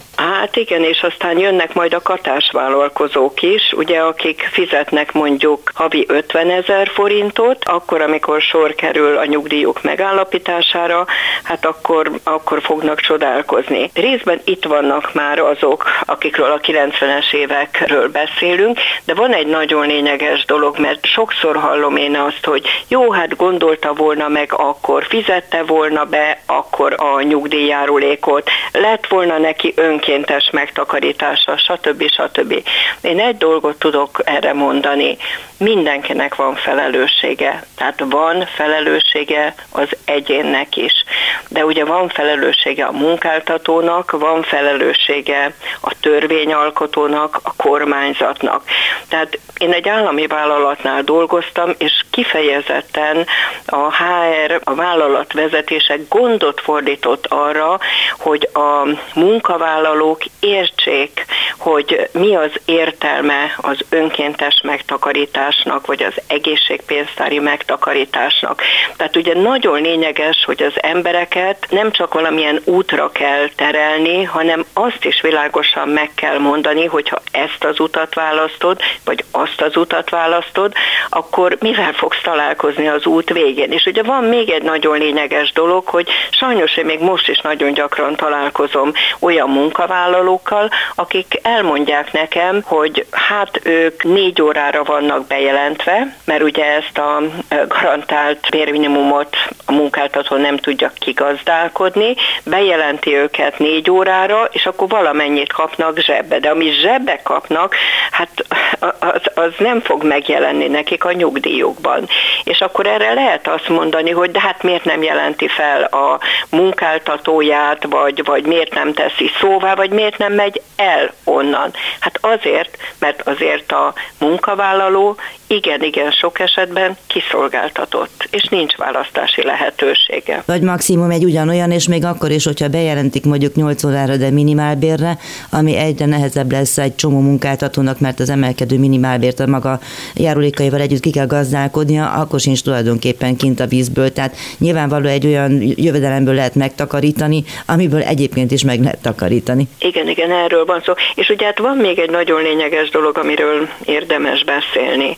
Hát igen, és aztán jönnek majd a katásvállalkozók is, ugye, akik fizetnek mondjuk havi 50 ezer forintot, akkor, amikor sor kerül a nyugdíjuk megállapítására, hát akkor, akkor fognak csodálkozni. Részben itt vannak már azok, akikről a 90-es évekről beszélünk, de van egy nagyon lényeges dolog, mert sokszor hallom én azt, hogy jó, hát gondolta volna meg akkor, fizette volna be akkor a nyugdíjjárulékot, lett volna neki önként önkéntes megtakarítása, stb. stb. Én egy dolgot tudok erre mondani. Mindenkinek van felelőssége. Tehát van felelőssége az egyénnek is. De ugye van felelőssége a munkáltatónak, van felelőssége a törvényalkotónak, a kormányzatnak. Tehát én egy állami vállalatnál dolgoztam, és kifejezetten a HR, a vállalat vezetése gondot fordított arra, hogy a munkavállalók értsék, hogy mi az értelme az önkéntes megtakarításnak, vagy az egészségpénztári megtakarításnak. Tehát ugye nagyon lényeges, hogy az embereket nem csak valamilyen útra kell terelni, hanem azt is világosan meg kell mondani, hogyha ezt az utat választod, vagy azt az utat választod, akkor mivel fogsz találkozni az út végén. És ugye van még egy nagyon lényeges dolog, hogy sajnos én még most is nagyon gyakran találkozom olyan munkavállalókkal, akik elmondják nekem, hogy hát ők négy órára vannak bejelentve, mert ugye ezt a garantált bérminimumot a munkáltató nem tudja kigazdálkodni, bejelenti őket négy órára, és akkor valamennyit kapnak zsebbe. De amit zsebbe kapnak, hát az, az nem fog megjelenni nekik a nyugdíjukban. És akkor erre lehet azt mondani, hogy de hát miért nem jelenti fel a munkáltatóját, vagy, vagy miért nem teszi szóvá, vagy miért nem megy el onnan. Hát azért, mert azért a munkavállaló igen, igen, sok esetben kiszolgáltatott, és nincs választási lehetősége.
Vagy maximum egy ugyanolyan, és még akkor is, hogyha bejelentik mondjuk 8 órára, de minimálbérre, ami egyre nehezebb lesz egy csomó munkáltatónak, mert az emelkedő minimálbért a maga járulékaival együtt ki kell gazdálkodnia, akkor sincs tulajdonképpen kint a vízből. Tehát nyilvánvaló egy olyan jövedelemből lehet megtakarítani, amiből egyébként is meg lehet takarítani.
Igen, igen, erről van szó. És ugye hát van még egy nagyon lényeges dolog, amiről érdemes beszélni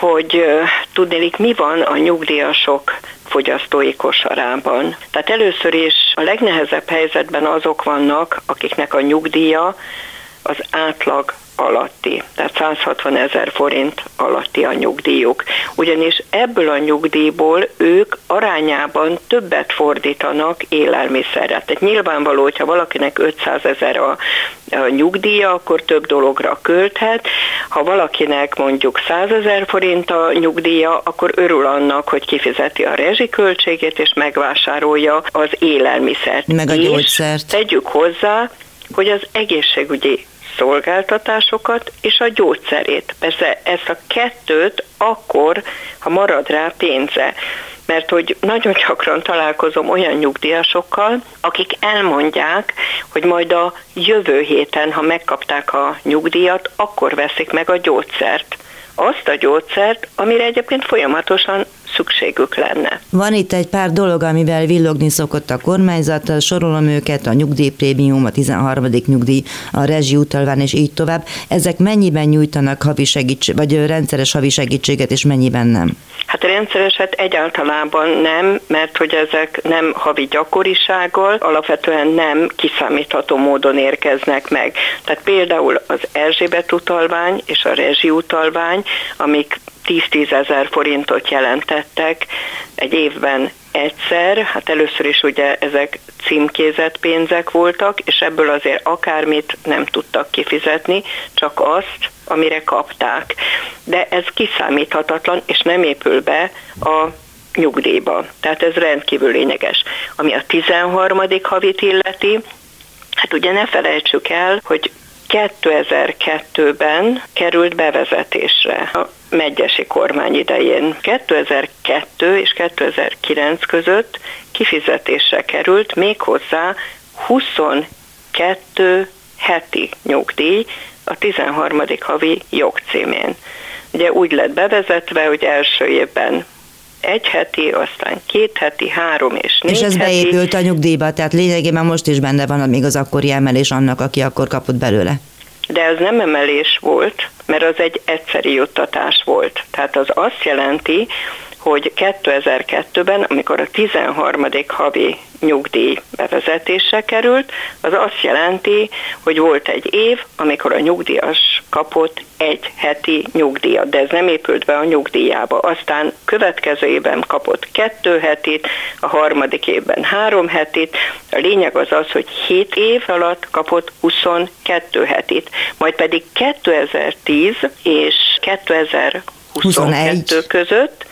hogy tudnélik, mi van a nyugdíjasok fogyasztói kosarában. Tehát először is a legnehezebb helyzetben azok vannak, akiknek a nyugdíja az átlag alatti, tehát 160 ezer forint alatti a nyugdíjuk. Ugyanis ebből a nyugdíjból ők arányában többet fordítanak élelmiszerre. Tehát nyilvánvaló, hogyha valakinek 500 ezer a, a nyugdíja, akkor több dologra költhet. Ha valakinek mondjuk 100 ezer forint a nyugdíja, akkor örül annak, hogy kifizeti a rezsiköltségét és megvásárolja az élelmiszert.
Meg a gyógyszert. És
tegyük hozzá, hogy az egészségügyi szolgáltatásokat és a gyógyszerét. Persze ezt a kettőt akkor, ha marad rá pénze. Mert hogy nagyon gyakran találkozom olyan nyugdíjasokkal, akik elmondják, hogy majd a jövő héten, ha megkapták a nyugdíjat, akkor veszik meg a gyógyszert azt a gyógyszert, amire egyébként folyamatosan szükségük lenne.
Van itt egy pár dolog, amivel villogni szokott a kormányzat, sorolom őket, a nyugdíjprémium, a 13. nyugdíj, a rezsiutalvány és így tovább. Ezek mennyiben nyújtanak havi segítség, vagy rendszeres havi segítséget, és mennyiben nem?
Hát rendszereset egyáltalában nem, mert hogy ezek nem havi gyakorisággal, alapvetően nem kiszámítható módon érkeznek meg. Tehát például az Erzsébet utalvány és a rezsi utalvány, amik 10-10 ezer forintot jelentettek egy évben egyszer, hát először is ugye ezek címkézett pénzek voltak, és ebből azért akármit nem tudtak kifizetni, csak azt, amire kapták. De ez kiszámíthatatlan, és nem épül be a nyugdíjba. Tehát ez rendkívül lényeges. Ami a 13. havit illeti, hát ugye ne felejtsük el, hogy 2002-ben került bevezetésre a megyesi kormány idején. 2002 és 2009 között kifizetésre került méghozzá 22 heti nyugdíj a 13. havi jogcímén. Ugye úgy lett bevezetve, hogy első évben egy heti, aztán két heti, három és négy
És ez
heti.
beépült a nyugdíjba, tehát lényegében most is benne van még az akkori emelés annak, aki akkor kapott belőle.
De ez nem emelés volt, mert az egy egyszeri juttatás volt. Tehát az azt jelenti, hogy 2002-ben, amikor a 13. havi nyugdíj bevezetése került, az azt jelenti, hogy volt egy év, amikor a nyugdíjas kapott egy heti nyugdíjat, de ez nem épült be a nyugdíjába. Aztán következő évben kapott kettő hetit, a harmadik évben három hetit. A lényeg az az, hogy 7 év alatt kapott 22 hetit, majd pedig 2010 és 2022 21. között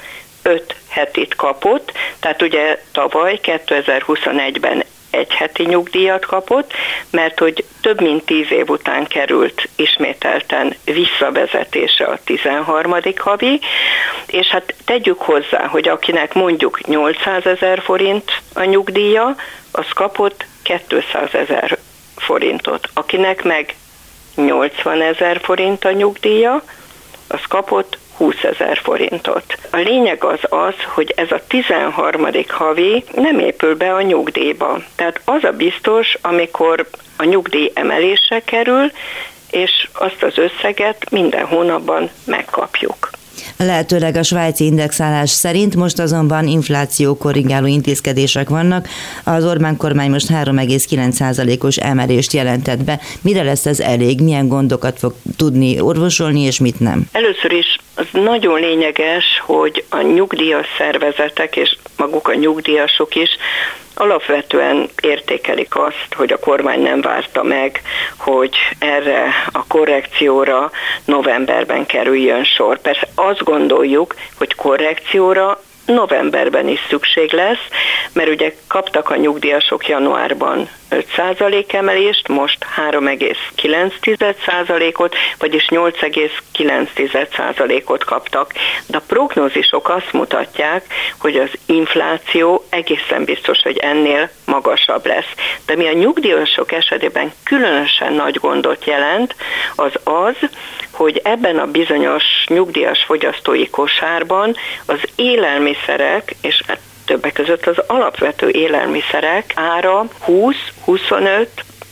5 hetit kapott, tehát ugye tavaly 2021-ben egy heti nyugdíjat kapott, mert hogy több mint tíz év után került ismételten visszavezetése a 13. havi, és hát tegyük hozzá, hogy akinek mondjuk 800 ezer forint a nyugdíja, az kapott 200 ezer forintot. Akinek meg 80 ezer forint a nyugdíja, az kapott 20 ezer forintot. A lényeg az az, hogy ez a 13. havi nem épül be a nyugdíjba. Tehát az a biztos, amikor a nyugdíj emelése kerül, és azt az összeget minden hónapban megkapjuk.
Lehetőleg a svájci indexálás szerint most azonban infláció korrigáló intézkedések vannak. Az Orbán kormány most 3,9%-os emelést jelentett be. Mire lesz ez elég? Milyen gondokat fog tudni orvosolni, és mit nem?
Először is az nagyon lényeges, hogy a nyugdíjas szervezetek és maguk a nyugdíjasok is alapvetően értékelik azt, hogy a kormány nem várta meg, hogy erre a korrekcióra novemberben kerüljön sor. Persze azt gondoljuk, hogy korrekcióra novemberben is szükség lesz, mert ugye kaptak a nyugdíjasok januárban 5% emelést, most 3,9%-ot, vagyis 8,9%-ot kaptak. De a prognózisok azt mutatják, hogy az infláció egészen biztos, hogy ennél magasabb lesz. De mi a nyugdíjasok esetében különösen nagy gondot jelent, az az, hogy ebben a bizonyos nyugdíjas fogyasztói kosárban az élelmiszerek, és hát többek között az alapvető élelmiszerek ára 20, 25,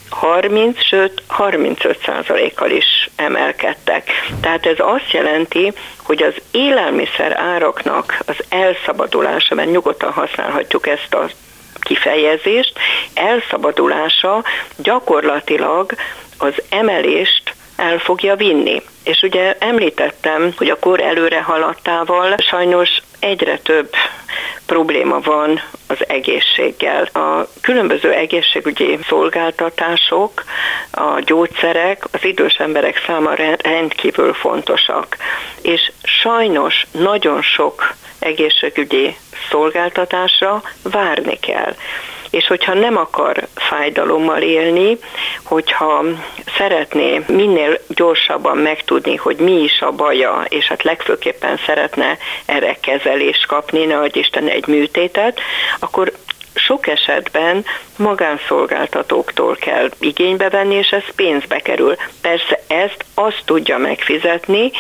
30, sőt 35 százalékkal is emelkedtek. Tehát ez azt jelenti, hogy az élelmiszer áraknak az elszabadulása, mert nyugodtan használhatjuk ezt a kifejezést, elszabadulása gyakorlatilag az emelést el fogja vinni. És ugye említettem, hogy a kor előre haladtával sajnos egyre több probléma van az egészséggel. A különböző egészségügyi szolgáltatások, a gyógyszerek az idős emberek számára rendkívül fontosak. És sajnos nagyon sok egészségügyi szolgáltatásra várni kell és hogyha nem akar fájdalommal élni, hogyha szeretné minél gyorsabban megtudni, hogy mi is a baja, és hát legfőképpen szeretne erre kezelést kapni, ne Isten egy műtétet, akkor sok esetben magánszolgáltatóktól kell igénybe venni, és ez pénzbe kerül. Persze ezt azt tudja megfizetni,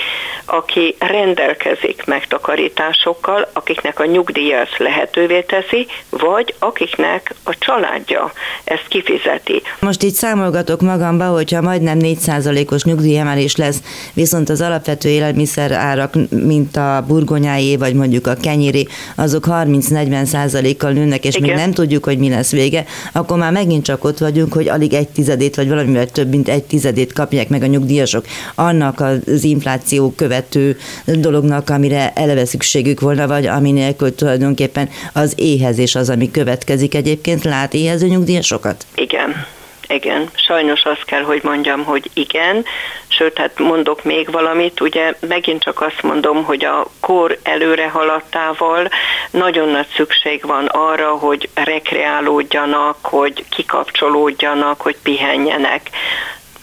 aki rendelkezik megtakarításokkal, akiknek a nyugdíja ezt lehetővé teszi, vagy akiknek a családja ezt kifizeti.
Most így számolgatok magamba, hogyha majdnem 4%-os nyugdíjemelés lesz, viszont az alapvető élelmiszer árak, mint a burgonyáé, vagy mondjuk a kenyéri, azok 30-40%-kal nőnek, és Igen. még nem tudjuk, hogy mi lesz vége, akkor már megint csak ott vagyunk, hogy alig egy tizedét, vagy valamivel több, mint egy tizedét kapják meg a nyugdíjasok annak az infláció követő dolognak, amire eleve szükségük volna, vagy ami nélkül tulajdonképpen az éhezés az, ami következik egyébként. Lát éhező nyugdíjasokat?
Igen. Igen, sajnos azt kell, hogy mondjam, hogy igen, sőt, hát mondok még valamit, ugye megint csak azt mondom, hogy a kor előre haladtával nagyon nagy szükség van arra, hogy rekreálódjanak, hogy kikapcsolódjanak, hogy pihenjenek.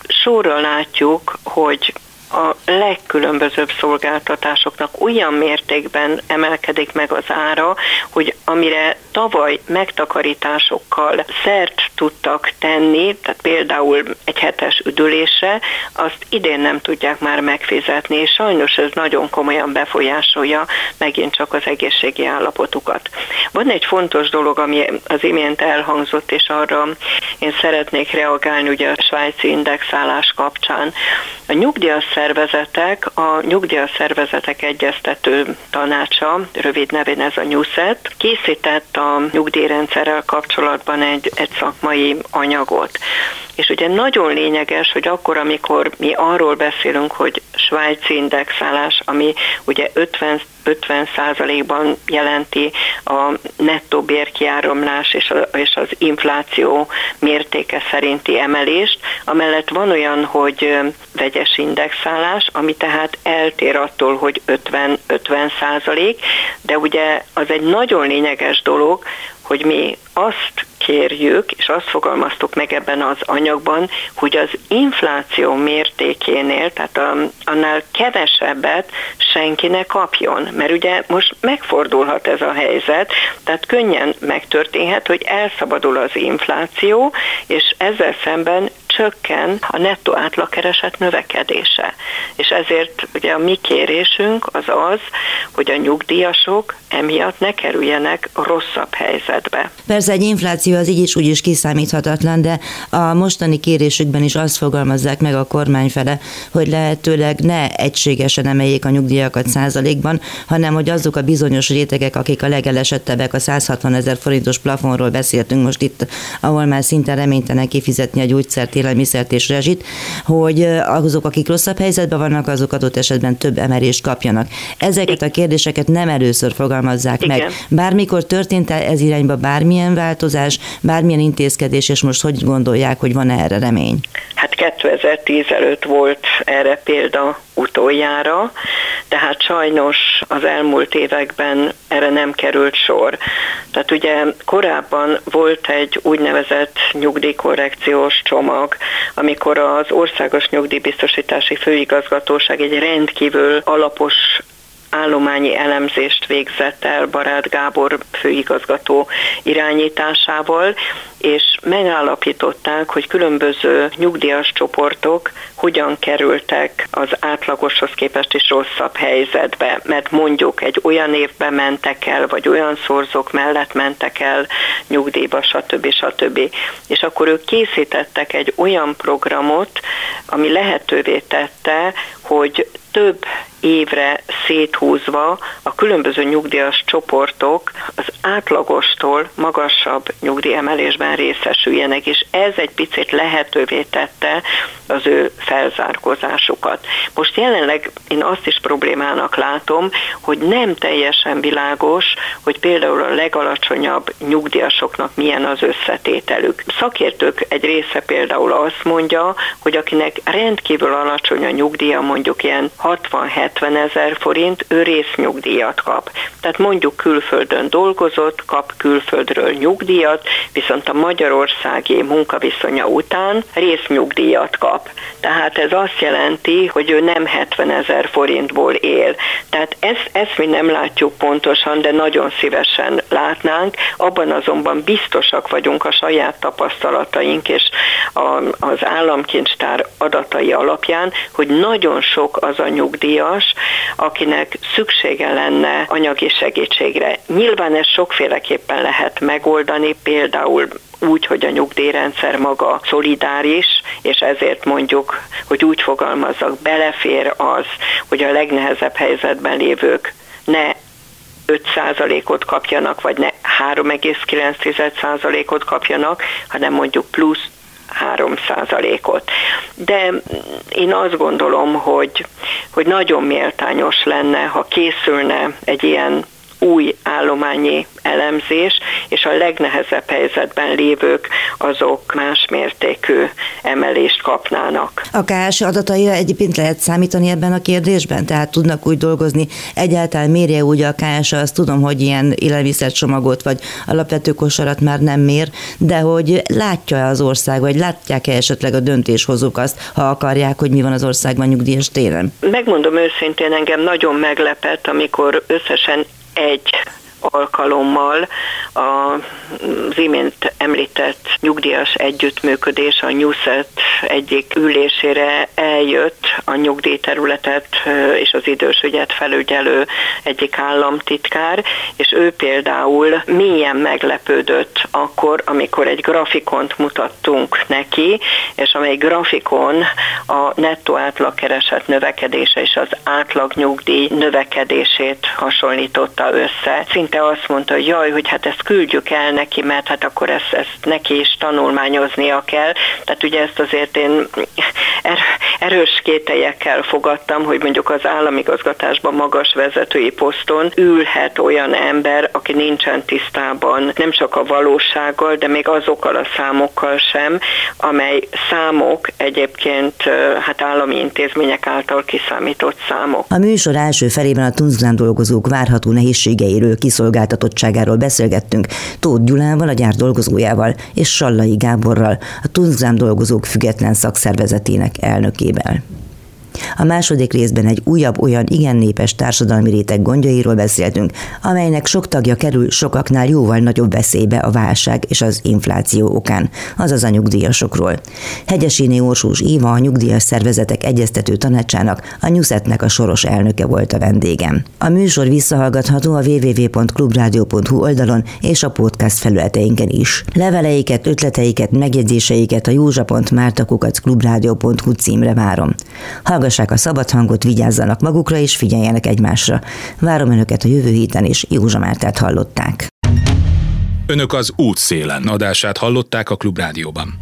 Sorra látjuk, hogy a legkülönbözőbb szolgáltatásoknak olyan mértékben emelkedik meg az ára, hogy amire tavaly megtakarításokkal szert tudtak tenni, tehát például egy hetes üdülésre, azt idén nem tudják már megfizetni, és sajnos ez nagyon komolyan befolyásolja megint csak az egészségi állapotukat. Van egy fontos dolog, ami az imént elhangzott, és arra én szeretnék reagálni ugye a svájci indexálás kapcsán. A nyugdíjas nyugdíjszervezetek, a nyugdíjszervezetek egyeztető tanácsa, rövid nevén ez a NUSET, készített a nyugdíjrendszerrel kapcsolatban egy, egy szakmai anyagot. És ugye nagyon lényeges, hogy akkor, amikor mi arról beszélünk, hogy svájci indexálás, ami ugye 50 50% ban jelenti a nettó bérkiáramlás és, a, és az infláció mértéke szerinti emelést. Amellett van olyan, hogy vegyes indexálás, ami tehát eltér attól, hogy 50-50 százalék, de ugye az egy nagyon lényeges dolog, hogy mi azt kérjük, és azt fogalmaztuk meg ebben az anyagban, hogy az infláció mértékénél, tehát a, annál kevesebbet senki ne kapjon. Mert ugye most megfordulhat ez a helyzet, tehát könnyen megtörténhet, hogy elszabadul az infláció, és ezzel szemben csökken a nettó átlagkereset növekedése. És ezért ugye a mi kérésünk az az, hogy a nyugdíjasok emiatt ne kerüljenek rosszabb helyzetbe.
Persze egy infláció az így is úgy is kiszámíthatatlan, de a mostani kérésükben is azt fogalmazzák meg a kormány fele, hogy lehetőleg ne egységesen emeljék a nyugdíjakat százalékban, hanem hogy azok a bizonyos rétegek, akik a legelesettebbek, a 160 ezer forintos plafonról beszéltünk most itt, ahol már szinte reménytelen kifizetni a gyógyszert, élelmiszert és rezsit, hogy azok, akik rosszabb helyzetben vannak, azok adott esetben több emelést kapjanak. Ezeket a kérdéseket nem először fogalmazzák Igen. meg. Bármikor történt -e ez irányba bármilyen változás, bármilyen intézkedés, és most hogy gondolják, hogy van -e erre remény?
Hát 2010 előtt volt erre példa utoljára, tehát sajnos az elmúlt években erre nem került sor. Tehát ugye korábban volt egy úgynevezett nyugdíjkorrekciós csomag, amikor az Országos Nyugdíjbiztosítási Főigazgatóság egy rendkívül alapos állományi elemzést végzett el Barát Gábor főigazgató irányításával, és megállapították, hogy különböző nyugdíjas csoportok hogyan kerültek az átlagoshoz képest is rosszabb helyzetbe, mert mondjuk egy olyan évben mentek el, vagy olyan szorzók mellett mentek el nyugdíjba, stb. stb. És akkor ők készítettek egy olyan programot, ami lehetővé tette, hogy több évre széthúzva a különböző nyugdíjas csoportok az átlagostól magasabb nyugdíjemelésben részesüljenek, és ez egy picit lehetővé tette az ő felzárkózásukat. Most jelenleg én azt is problémának látom, hogy nem teljesen világos, hogy például a legalacsonyabb nyugdíjasoknak milyen az összetételük. Szakértők egy része például azt mondja, hogy akinek rendkívül alacsony a nyugdíja, mondjuk ilyen 60-70 ezer forint, ő résznyugdíjat kap. Tehát mondjuk külföldön dolgozott, kap külföldről nyugdíjat, viszont a magyarországi munkaviszonya után résznyugdíjat kap. Tehát ez azt jelenti, hogy ő nem 70 ezer forintból él. Tehát ezt, ezt mi nem látjuk pontosan, de nagyon szívesen látnánk. Abban azonban biztosak vagyunk a saját tapasztalataink és a, az államkincstár adatai alapján, hogy nagyon sok az a nyugdíjas, akinek szüksége lenne anyagi segítségre. Nyilván ez sokféleképpen lehet megoldani, például úgy, hogy a nyugdíjrendszer maga szolidáris, és ezért mondjuk, hogy úgy fogalmazzak, belefér az, hogy a legnehezebb helyzetben lévők ne 5%-ot kapjanak, vagy ne 3,9%-ot kapjanak, hanem mondjuk plusz 3%-ot. De én azt gondolom, hogy, hogy nagyon méltányos lenne, ha készülne egy ilyen új állományi elemzés, és a legnehezebb helyzetben lévők azok más mértékű emelést kapnának.
A KS adataira egyébként lehet számítani ebben a kérdésben? Tehát tudnak úgy dolgozni, egyáltalán mérje úgy a KS, azt tudom, hogy ilyen élelmiszercsomagot vagy alapvető kosarat már nem mér, de hogy látja az ország, vagy látják-e esetleg a döntéshozók azt, ha akarják, hogy mi van az országban nyugdíjas téren?
Megmondom őszintén, engem nagyon meglepett, amikor összesen egy alkalommal az imént említett nyugdíjas együttműködés a Nyuszet egyik ülésére eljött a nyugdíjterületet és az idősügyet felügyelő egyik államtitkár, és ő például milyen meglepődött akkor, amikor egy grafikont mutattunk neki, és amely grafikon a nettó átlagkereset növekedése és az átlagnyugdíj növekedését hasonlította össze. Szinte azt mondta, hogy jaj, hogy hát ezt küldjük el neki, mert hát akkor ezt, ezt neki is tanulmányoznia kell. Tehát ugye ezt azért én er, erős kételyekkel fogadtam, hogy mondjuk az államigazgatásban magas vezetői poszton ülhet olyan ember, aki nincsen tisztában nem csak a valósággal, de még azokkal a számokkal sem, amely számok egyébként hát állami intézmények által kiszámított számok.
A műsor első felében a Tunzlán dolgozók várható nehézségeiről, kiszolgáltatottságáról beszélgettünk Tóth Gyulával, a gyár dolgozójával, és Sallai Gáborral, a Tunzlán dolgozók független szakszervezetének elnökével. A második részben egy újabb olyan igen népes társadalmi réteg gondjairól beszéltünk, amelynek sok tagja kerül sokaknál jóval nagyobb veszélybe a válság és az infláció okán, azaz a nyugdíjasokról. Hegyesíné Orsós Éva a nyugdíjas szervezetek egyeztető tanácsának, a Nyuszetnek a soros elnöke volt a vendégem. A műsor visszahallgatható a www.clubradio.hu oldalon és a podcast felületeinken is. Leveleiket, ötleteiket, megjegyzéseiket a józsa.mártakukat clubradio.hu címre várom. Hallgassák a szabad hangot, vigyázzanak magukra és figyeljenek egymásra. Várom Önöket a jövő héten is, Józsa Mártát hallották.
Önök az útszélen adását hallották a Klubrádióban.